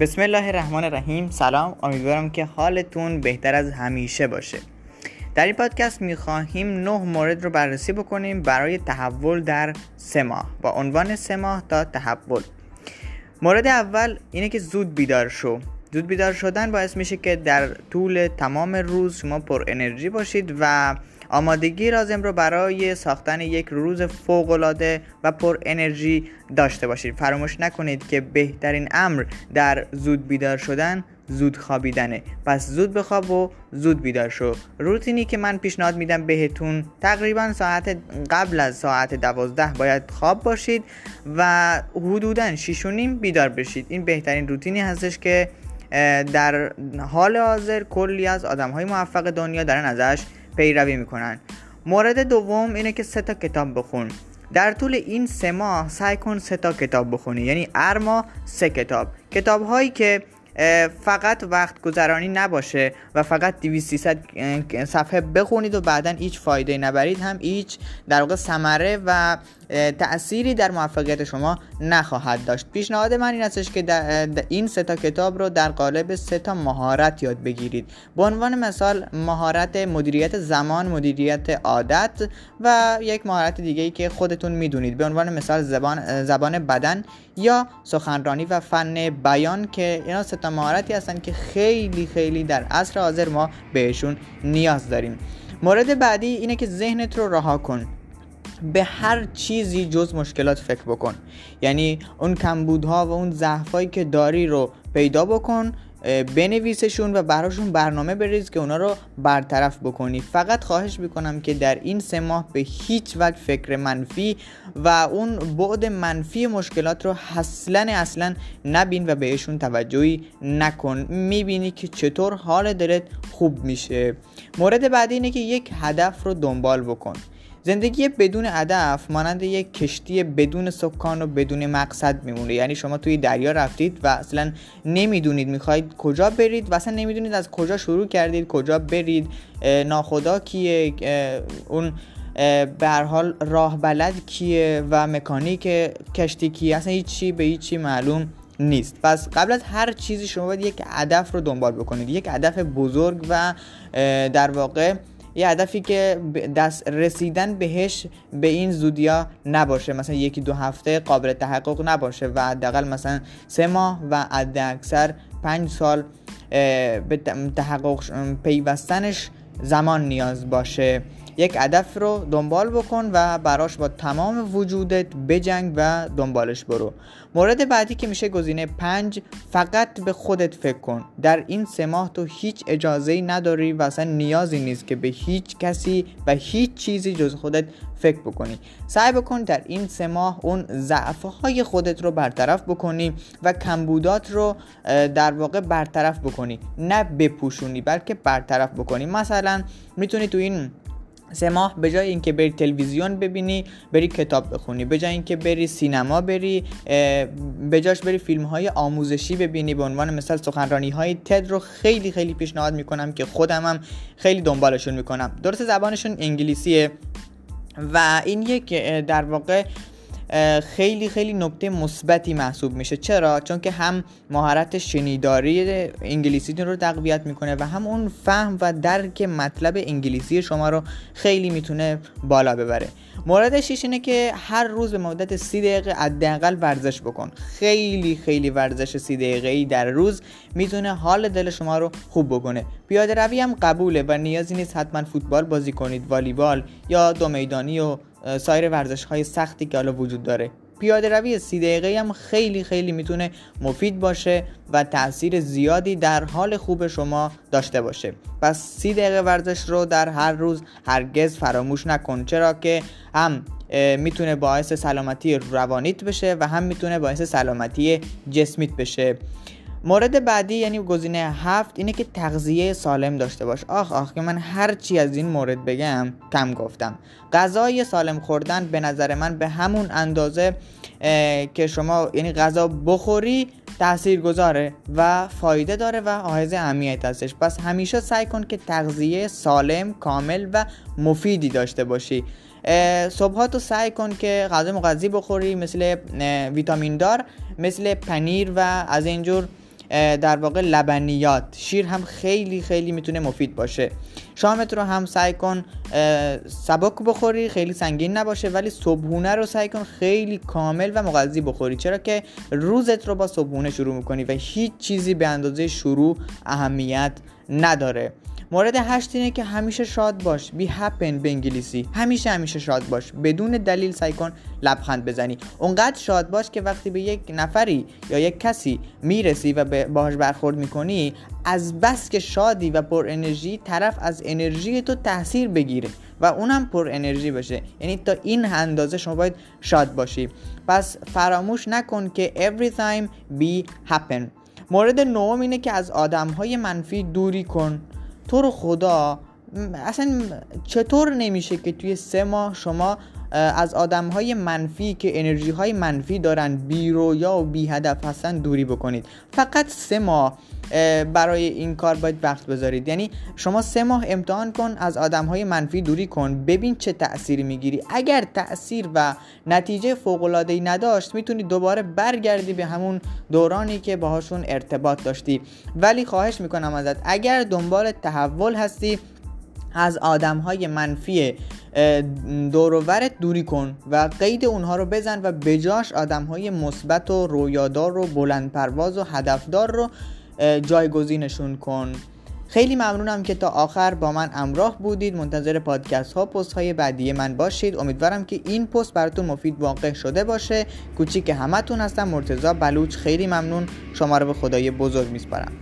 بسم الله الرحمن الرحیم. سلام. امیدوارم که حالتون بهتر از همیشه باشه. در این پادکست می‌خواهیم نه مورد رو بررسی بکنیم برای تحول در سه ماه. با عنوان سه ماه تا تحول. مورد اول اینه که زود بیدار شو. زود بیدار شدن باعث میشه که در طول تمام روز شما پر انرژی باشید و آمادگی لازم رو برای ساختن یک روز فوقالعاده و پر انرژی داشته باشید. فراموش نکنید که بهترین امر در زود بیدار شدن زود خوابیدنه. پس زود بخواب و زود بیدار شو. روتینی که من پیشنهاد میدم بهتون تقریبا ساعت قبل از ساعت دوازده باید خواب باشید و حدودا شیشونیم بیدار بشید. این بهترین روتینی هستش که در حال حاضر کلی از آدم های موفق دنیا دارن ازش پیروی می‌کنن. مورد دوم اینه که سه تا کتاب بخون. در طول این سه ماه سعی کن سه تا کتاب بخونی. یعنی هر ماه سه کتاب. کتاب هایی که فقط وقت گذرانی نباشه و فقط 200 صفحه بخونید و بعدا هیچ فایده نبرید هم هیچ در واقع ثمره و تأثیری در موفقیت شما نخواهد داشت. پیشنهاد من این استش که این سه تا کتاب رو در قالب سه تا مهارت یاد بگیرید. به عنوان مثال مهارت مدیریت زمان مدیریت عادت و یک مهارت دیگه ای که خودتون می‌دونید. به عنوان مثال زبان زبان بدن یا سخنرانی و فن بیان که اینا سه تا مهارتی هستن که خیلی خیلی در عصر حاضر ما بهشون نیاز داریم. مورد بعدی اینه که ذهنت رو رها کن. به هر چیزی جز مشکلات فکر بکن. یعنی اون کمبودها و اون ضعفایی که داری رو پیدا بکن بنویسشون و براشون برنامه بریز که اونا رو برطرف بکنی. فقط خواهش می‌کنم که در این سه ماه به هیچ وقت فکر منفی و اون بعد منفی مشکلات رو اصلا اصلا نبین و بهشون توجهی نکن. می‌بینی که چطور حال دلت خوب میشه. مورد بعدی اینه که یک هدف رو دنبال بکن. زندگی بدون هدف مانند یک کشتی بدون سکان و بدون مقصد میمونه. یعنی شما توی دریا رفتید و اصلا نمی‌دونید می‌خواید کجا برید و اصلا نمی‌دونید از کجا شروع کردید کجا برید ناخدا کیه اون به هر حال راه بلد کیه و مکانیک کشتی کیه. اصلا هیچی به هیچی معلوم نیست. پس قبل از هر چیزی شما باید یک هدف رو دنبال بکنید. یک هدف بزرگ و در واقع یه هدفی که دست رسیدن بهش به این زودیا نباشه. مثلا یکی دو هفته قابل تحقق نباشه و حداقل مثلا سه ماه و حد اکثر پنج سال به تحقق پیوستنش زمان نیاز باشه. یک هدف رو دنبال بکن و براش با تمام وجودت بجنگ و دنبالش برو. مورد بعدی که میشه گزینه پنج فقط به خودت فکر کن. در این سه ماه تو هیچ اجازه ای نداری و اصلا نیازی نیست که به هیچ کسی و هیچ چیزی جز خودت فکر بکنی. سعی بکن در این سه ماه اون ضعفهای خودت رو برطرف بکنی و کمبودات رو در واقع برطرف بکنی. نه بپوشونی بلکه برطرف بکنی. مثلا می‌تونی تو این سه ماه به جای اینکه بری تلویزیون ببینی بری کتاب بخونی. به جای اینکه بری سینما بری به جاش بری فیلم های آموزشی ببینی. به عنوان مثال سخنرانی های تد رو خیلی خیلی پیشنهاد می‌کنم که خودم هم خیلی دنبالشون می‌کنم. درست زبانشون انگلیسیه و این یک در واقع خیلی خیلی نکته مثبتی محسوب میشه. چرا؟ چون که هم مهارت شنیداری انگلیسی رو تقویت می‌کنه و هم اون فهم و درک مطلب انگلیسی شما رو خیلی می‌تونه بالا ببره. مورد شیش اینه که هر روز به مدت سی دقیقه حداقل ورزش بکن. خیلی خیلی ورزش سی دقیقه ای در روز می‌تونه حال دل شما رو خوب بکنه. پیاده روی هم قبوله و نیازی نیست حتما فوتبال بازی کنید والیبال یا دو میدانی و سایر ورزش های سختی که حالا وجود داره. پیاده روی سی دقیقه هم خیلی خیلی می‌تونه مفید باشه و تاثیر زیادی در حال خوب شما داشته باشه. پس سی دقیقه ورزش رو در هر روز هرگز فراموش نکن. چرا که هم می‌تونه باعث سلامتی روانیت بشه و هم می‌تونه باعث سلامتی جسمیت بشه. مورد بعدی یعنی گزینه هفت اینه که تغذیه سالم داشته باش. آخ آخ که من هر چی از این مورد بگم کم گفتم. غذای سالم خوردن به نظر من به همون اندازه که شما یعنی غذا بخوری تأثیر گذاره و فایده داره و حائز اهمیت هستش. پس همیشه سعی کن که تغذیه سالم کامل و مفیدی داشته باشی. صبحاتو سعی کن که غذا مغذی بخوری مثل ویتامین دار مثل پنیر و از اینجور در واقع لبنیات. شیر هم خیلی خیلی می‌تونه مفید باشه. شامت رو هم سعی کن سبک بخوری خیلی سنگین نباشه ولی صبحونه رو سعی کن خیلی کامل و مغذی بخوری. چرا که روزت رو با صبحونه شروع می‌کنی و هیچ چیزی به اندازه شروع اهمیت نداره. مورد هشت اینه که همیشه شاد باش. بی هپن به انگلیسی. همیشه همیشه شاد باش. بدون دلیل سعی کن لبخند بزنی. اونقدر شاد باش که وقتی به یک نفری یا یک کسی می‌رسی و باهاش برخورد می‌کنی از بس که شادی و پر انرژی طرف از انرژی تو تاثیر بگیره و اونم پر انرژی بشه. یعنی تا این اندازه شما باید شاد باشی. پس فراموش نکن که every time be happen. مورد نهم اینه که از آدم های منفی دوری کن. تو رو خدا اصلا چطور نمیشه که توی سه ماه شما از آدم های منفی که انرژی های منفی دارن بی رویا و بی هدف هستن دوری بکنید؟ فقط سه ماه. برای این کار باید وقت بذارید. یعنی شما سه ماه امتحان کن از آدم های منفی دوری کن ببین چه تأثیری می‌گیری. اگر تأثیر و نتیجه فوق العاده نداشت می‌تونی دوباره برگردی به همون دورانی که باهاشون ارتباط داشتی. ولی خواهش می‌کنم ازت اگر دنبال تحول هستی از آدم های منفی دوروورت دوری کن و قید اونها رو بزن و بجاش آدم های مثبت و رویادار و بلند پرواز و هدفدار رو جایگزینشون کن. خیلی ممنونم که تا آخر با من همراه بودید. منتظر پادکست ها پست های بعدی من باشید. امیدوارم که این پست براتون مفید واقع شده باشه. کوچیک همتون هستم. مرتزا بلوچ خیلی ممنون. شما رو به خدای بزرگ میسپارم.